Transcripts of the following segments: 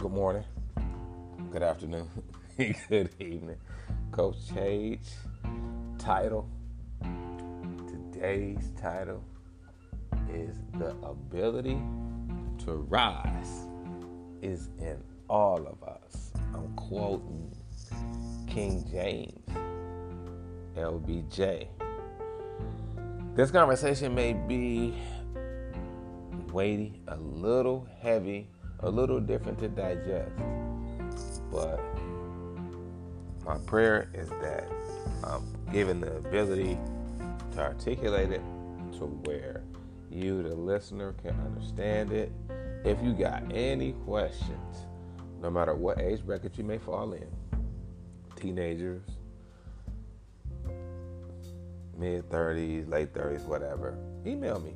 Good morning, good afternoon, good evening. Coach Cage, title. Today's title is The Ability to Rise is in all of us. I'm quoting King James, LBJ. This conversation may be weighty, a little heavy, a little different to digest. But my prayer is that I'm given the ability to articulate it to where you, the listener, can understand it. If you got any questions, no matter what age bracket you may fall in, teenagers, mid 30s, late 30s, whatever, email me.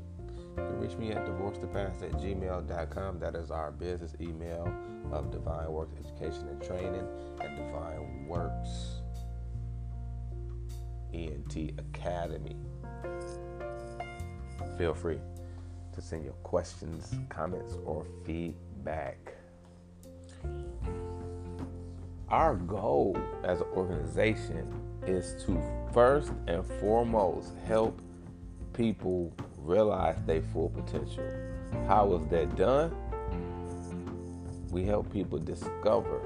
You can reach me at divorcethepast at gmail.com. That is our business email of Divine Works Education and Training and Divine Works ENT Academy. Feel free to send your questions, comments, or feedback. Our goal as an organization is to first and foremost help people realize their full potential. How is that done? We help people discover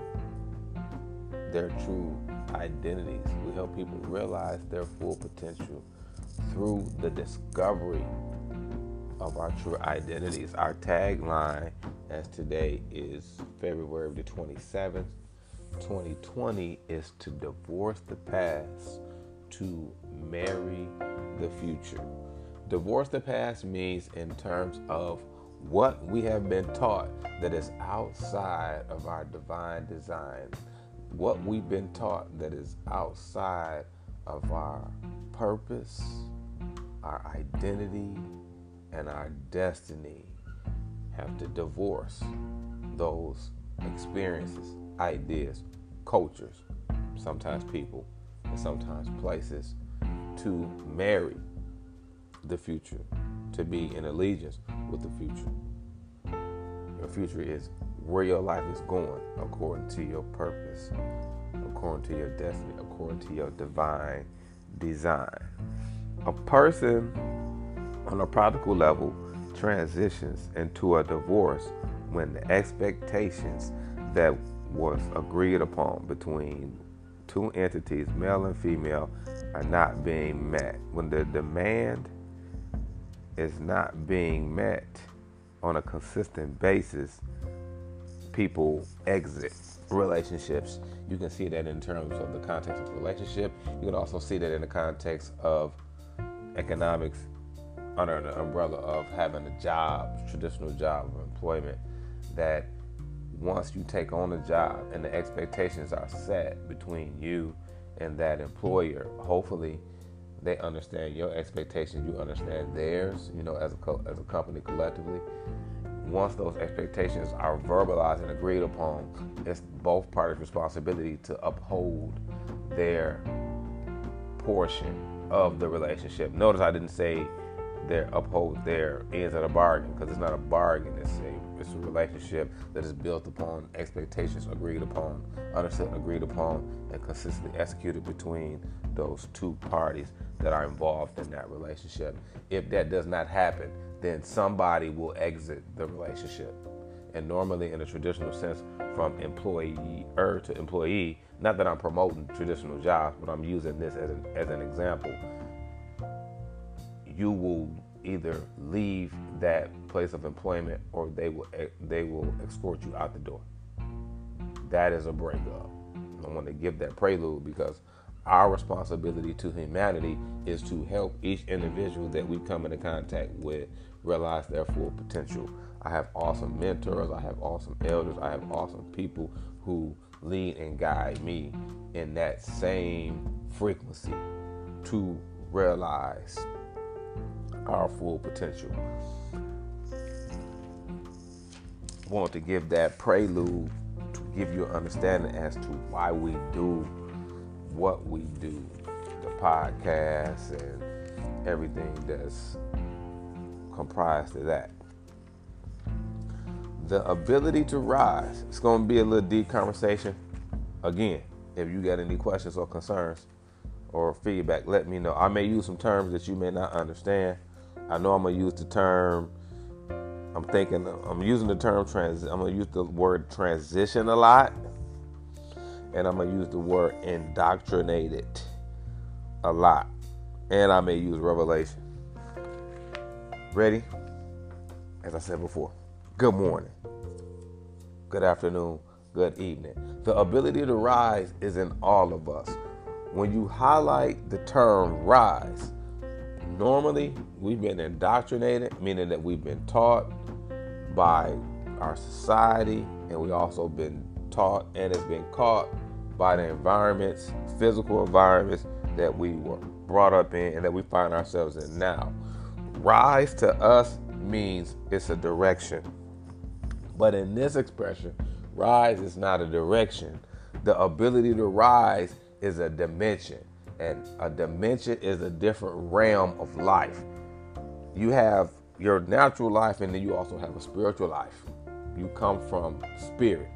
their true identities. We help people realize their full potential through the discovery of our true identities. Our tagline as today is February the 27th, 2020 is to divorce the past to marry the future. Divorce the past means, in terms of what we have been taught that is outside of our divine design, what we've been taught that is outside of our purpose, our identity, and our destiny, have to divorce those experiences, ideas, cultures, sometimes people, and sometimes places to marry the future, to be in allegiance with the future. Your future is where your life is going according to your purpose, according to your destiny, according to your divine design. A person on a practical level transitions into a divorce when the expectations that was agreed upon between two entities, male and female, are not being met. When the demand is not being met on a consistent basis, people exit relationships. You can see that in terms of the context of relationship. You can also see that in the context of economics under the umbrella of having a job, traditional job of employment, that once you take on a job and the expectations are set between you and that employer, hopefully they understand your expectations, you understand theirs, you know, as a, co- as a company collectively. Once those expectations are verbalized and agreed upon, it's both parties' responsibility to uphold their portion of the relationship. Notice I didn't say they uphold their ends of the bargain because it's not a bargain. It's a it's a relationship that is built upon expectations agreed upon, understood, agreed upon, and consistently executed between those two parties that are involved in that relationship. If that does not happen, then somebody will exit the relationship. And normally, in a traditional sense, from employer to employee, not that I'm promoting traditional jobs, but I'm using this as an, as an example. You will either leave that place of employment or they will eh, they will escort you out the door. That is a breakup. I want to give that prelude because our responsibility to humanity is to help each individual that we come into contact with realize their full potential. I have awesome mentors, I have awesome elders, I have awesome people who lead and guide me in that same frequency to realize our full potential. Want to give that prelude to give you an understanding as to why we do what we do, the podcast and everything that's comprised of that. the ability to rise. It's going to be a little deep conversation. Again, if you got any questions or concerns or feedback, let me know. I may use some terms that you may not understand. I know I'm gonna use the term. I'm thinking. I'm using the term trans. I'm gonna use the word transition a lot, and I'm gonna use the word indoctrinated a lot, and I may use revelation. Ready? As I said before, good morning, good afternoon, good evening. The ability to rise is in all of us. When you highlight the term rise, normally we've been indoctrinated, meaning that we've been taught by our society, and we also been taught and has been caught by the environments, physical environments that we were brought up in and that we find ourselves in now. Rise to us means it's a direction. But in this expression, rise is not a direction. The ability to rise is a dimension. And a dimension is a different realm of life. You have your natural life, and then you also have a spiritual life. You come from spirit.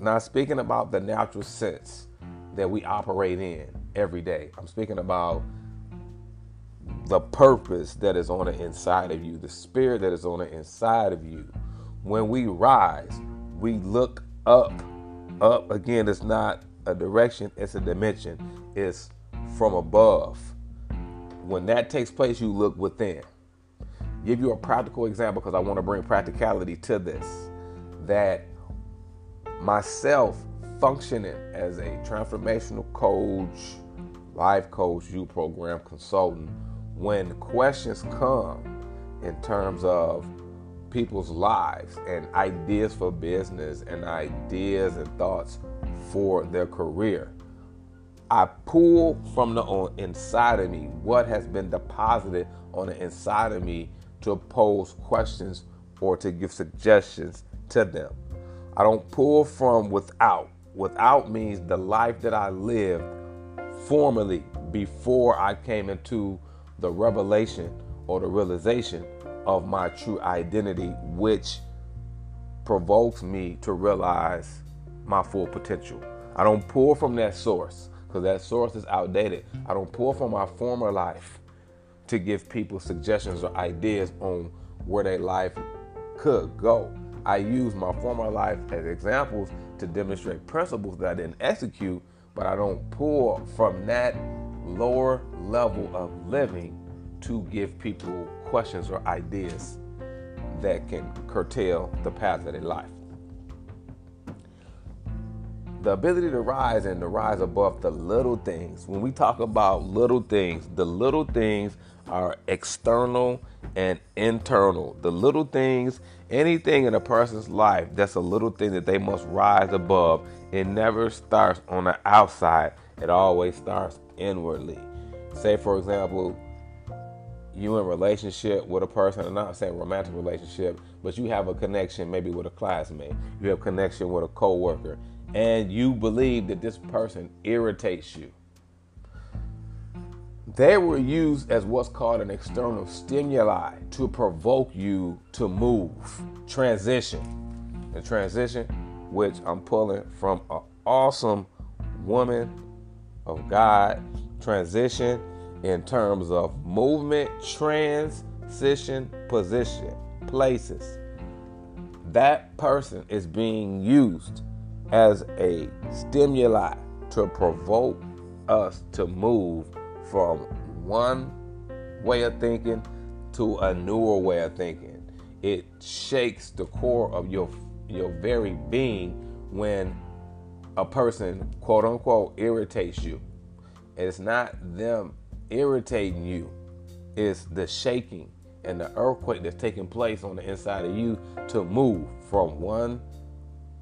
Not speaking about the natural sense that we operate in every day. I'm speaking about the purpose that is on the inside of you, the spirit that is on the inside of you. When we rise, we look up. Up again, it's not a direction, it's a dimension. It's from above. When that takes place, you look within. Give you a practical example because I want to bring practicality to this. That myself functioning as a transformational coach, life coach, you program consultant, when questions come in terms of people's lives and ideas for business and ideas and thoughts for their career. I pull from the inside of me what has been deposited on the inside of me to pose questions or to give suggestions to them. I don't pull from without. Without means the life that I lived formerly before I came into the revelation or the realization of my true identity, which provokes me to realize my full potential. I don't pull from that source because that source is outdated. I don't pull from my former life to give people suggestions or ideas on where their life could go. I use my former life as examples to demonstrate principles that I didn't execute, but I don't pull from that lower level of living to give people questions or ideas that can curtail the path of their life. The ability to rise and to rise above the little things. When we talk about little things, the little things are external and internal. The little things, anything in a person's life that's a little thing that they must rise above, it never starts on the outside, it always starts inwardly. Say, for example, you in a relationship with a person, I'm not saying romantic relationship, but you have a connection maybe with a classmate, you have connection with a coworker, and you believe that this person irritates you. They were used as what's called an external stimuli to provoke you to move, transition. The transition, which I'm pulling from an awesome woman of God, transition in terms of movement, transition, position, places. That person is being used as a stimuli to provoke us to move from one way of thinking to a newer way of thinking. It shakes the core of your your very being when a person quote unquote irritates you. It's not them irritating you it's the shaking and the earthquake that's taking place on the inside of you to move from one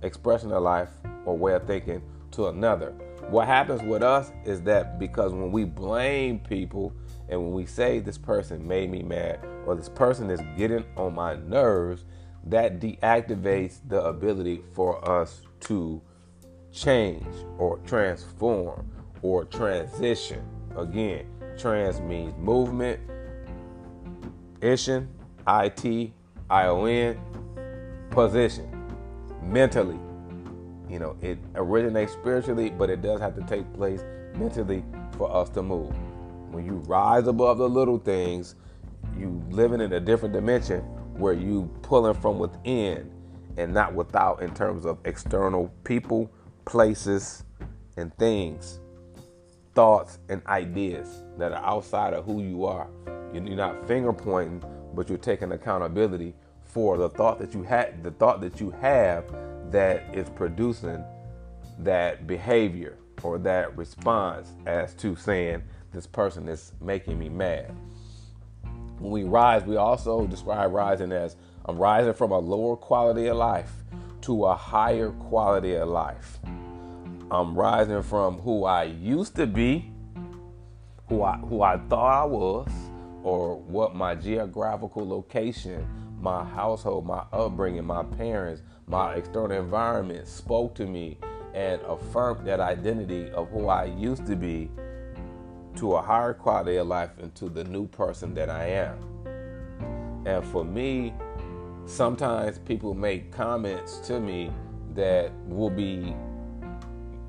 expression of life or way of thinking to another. What happens with us is that because when we blame people and when we say this person made me mad or this person is getting on my nerves, that deactivates the ability for us to change or transform or transition. Again, Trans means movement. Ition, I T I O N. position mentally. You know, it originates spiritually, but it does have to take place mentally for us to move. When you rise above the little things, you living in a different dimension where you pulling from within and not without in terms of external people, places, and things, thoughts and ideas that are outside of who you are. You're not finger pointing, but you're taking accountability for the thought that you had, the thought that you have that is producing that behavior or that response as to saying this person is making me mad. When we rise, we also describe rising as I'm rising from a lower quality of life to a higher quality of life. I'm rising from who I used to be, who I who I thought I was, or what my geographical location, my household, my upbringing, my parents, my external environment spoke to me and affirmed that identity of who I used to be to a higher quality of life and to the new person that I am. And for me, sometimes people make comments to me that will be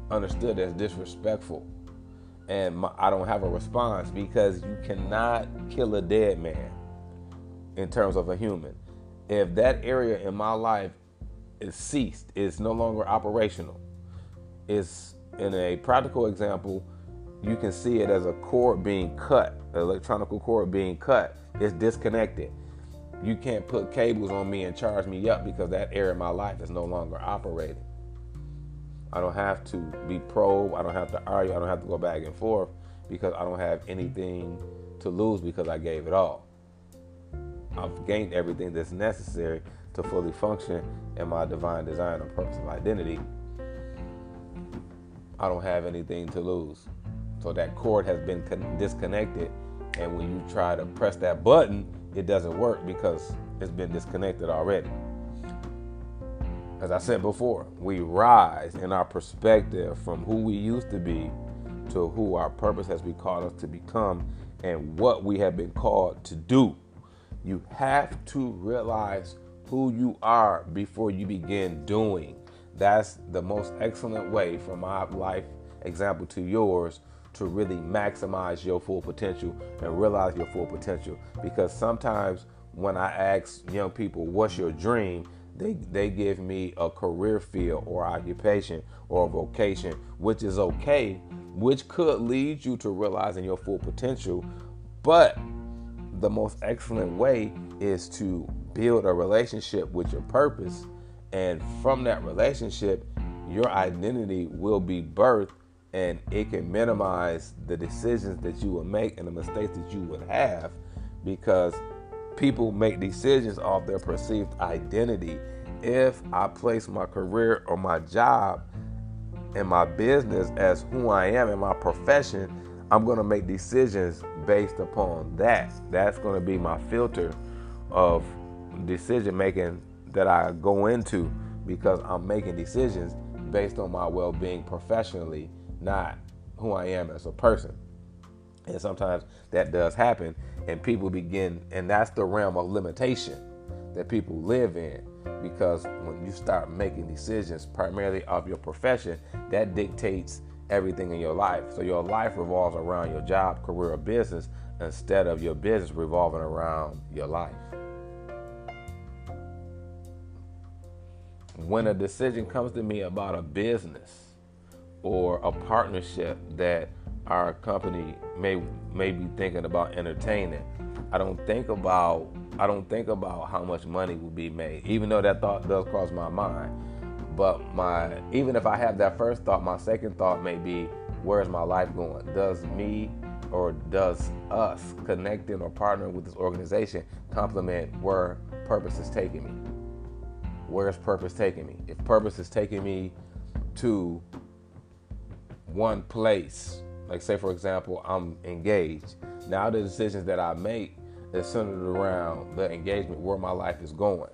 understood as disrespectful. And my, I don't have a response because you cannot kill a dead man in terms of a human. If that area in my life is ceased, is no longer operational, is in a practical example, you can see it as a cord being cut, an electronic cord being cut. It's disconnected. You can't put cables on me and charge me up because that area of my life is no longer operating. I don't have to be probe. I don't have to argue. I don't have to go back and forth because I don't have anything to lose because I gave it all. I've gained everything that's necessary to fully function in my divine design or personal identity. I don't have anything to lose. So that cord has been con- disconnected. And when you try to press that button, it doesn't work because it's been disconnected already. As I said before, we rise in our perspective from who we used to be to who our purpose has been called us to become and what we have been called to do. You have to realize who you are before you begin doing. That's the most excellent way from my life example to yours to really maximize your full potential and realize your full potential. Because sometimes when I ask young people, what's your dream? They, they give me a career field or occupation or vocation, which is okay, which could lead you to realizing your full potential. But the most excellent way is to build a relationship with your purpose. And from that relationship, your identity will be birthed and it can minimize the decisions that you will make and the mistakes that you would have because people make decisions off their perceived identity. If I place my career or my job and my business as who I am in my profession, I'm going to make decisions based upon that. That's going to be my filter of decision making that I go into because I'm making decisions based on my well being professionally not who I am as a person. And sometimes that does happen, and people begin, and that's the realm of limitation that people live in. Because when you start making decisions primarily of your profession, that dictates everything in your life. So your life revolves around your job, career, or business instead of your business revolving around your life. When a decision comes to me about a business, or a partnership that our company may may be thinking about entertaining. I don't think about I don't think about how much money will be made, even though that thought does cross my mind. But my even if I have that first thought, my second thought may be, where's my life going? Does me or does us connecting or partnering with this organization complement where purpose is taking me? Where's purpose taking me? If purpose is taking me to one place. Like say for example, I'm engaged. Now the decisions that I make is centered around the engagement where my life is going.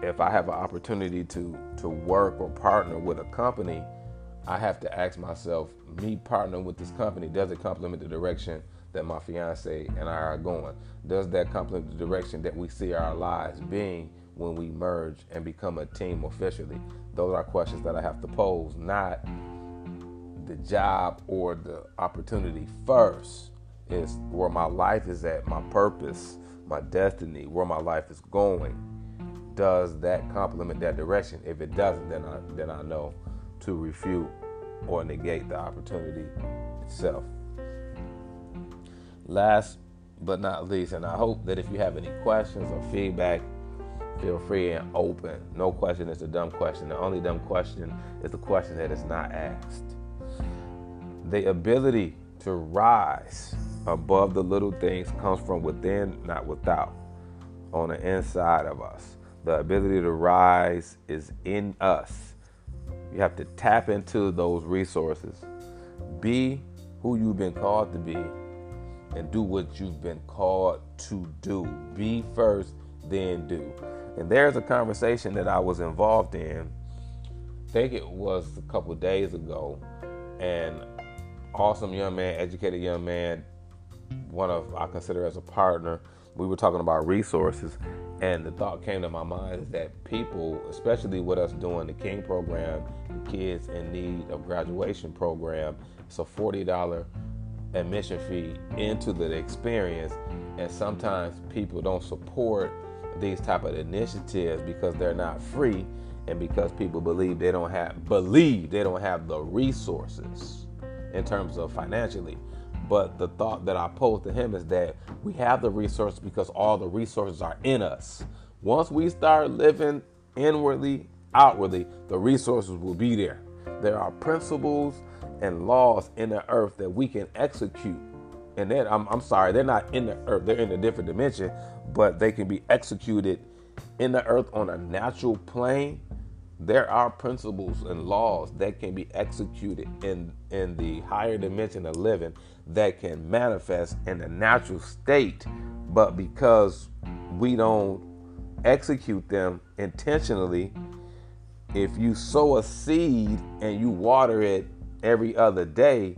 If I have an opportunity to to work or partner with a company, I have to ask myself, me partnering with this company, does it complement the direction that my fiance and I are going? Does that complement the direction that we see our lives being when we merge and become a team officially? Those are questions that I have to pose, not the job or the opportunity first. Is where my life is at, my purpose, my destiny, where my life is going. Does that complement that direction? If it doesn't, then I then I know to refute or negate the opportunity itself. Last but not least, and I hope that if you have any questions or feedback, feel free and open. No question is a dumb question. The only dumb question is the question that is not asked. The ability to rise above the little things comes from within, not without, on the inside of us. The ability to rise is in us. You have to tap into those resources. Be who you've been called to be and do what you've been called to do. Be first, then do. And there's a conversation that I was involved in. I think it was a couple days ago, and awesome young man, educated young man, one of I consider as a partner. We were talking about resources, and the thought came to my mind is that people, especially with us doing the King program, the kids in need of graduation program, it's a forty dollar admission fee into the experience and sometimes people don't support these type of initiatives because they're not free and because people believe they don't have believe they don't have the resources in terms of financially but the thought that I pose to him is that we have the resources because all the resources are in us once we start living inwardly outwardly the resources will be there there are principles and laws in the earth that we can execute. And then I'm, I'm sorry, they're not in the earth, they're in a different dimension, but they can be executed in the earth on a natural plane. There are principles and laws that can be executed in, in the higher dimension of living that can manifest in the natural state, but because we don't execute them intentionally, if you sow a seed and you water it every other day,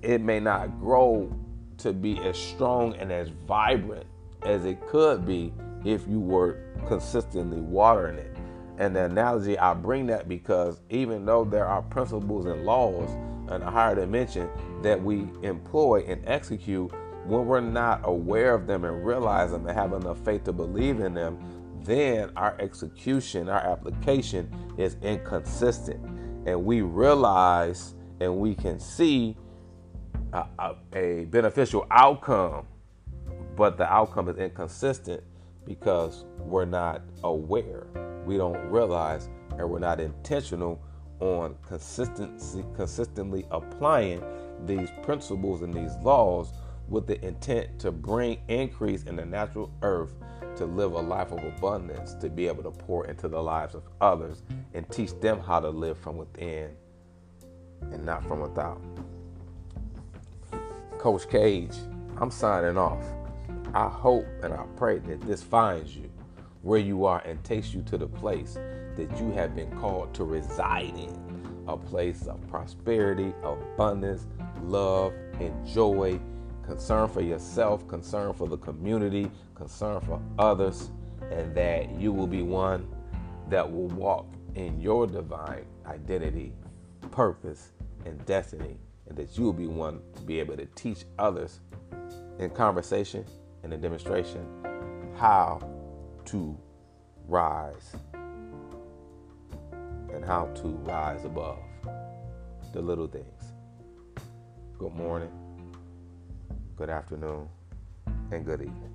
it may not grow to be as strong and as vibrant as it could be if you were consistently watering it. And the analogy, I bring that because even though there are principles and laws in a higher dimension that we employ and execute, when we're not aware of them and realize them and have enough faith to believe in them, then our execution, our application is inconsistent and we realize and we can see a, a, a beneficial outcome, but the outcome is inconsistent because we're not aware. We don't realize and we're not intentional on consistency, consistently applying these principles and these laws with the intent to bring increase in the natural earth to live a life of abundance, to be able to pour into the lives of others and teach them how to live from within and not from without. Coach Cage, I'm signing off. I hope and I pray that this finds you where you are and takes you to the place that you have been called to reside in. A place of prosperity, abundance, love, and joy concern for yourself, concern for the community, concern for others, and that you will be one that will walk in your divine identity, purpose, and destiny, and that you will be one to be able to teach others in conversation and in demonstration how to rise and how to rise above the little things. Good morning good afternoon, and good evening.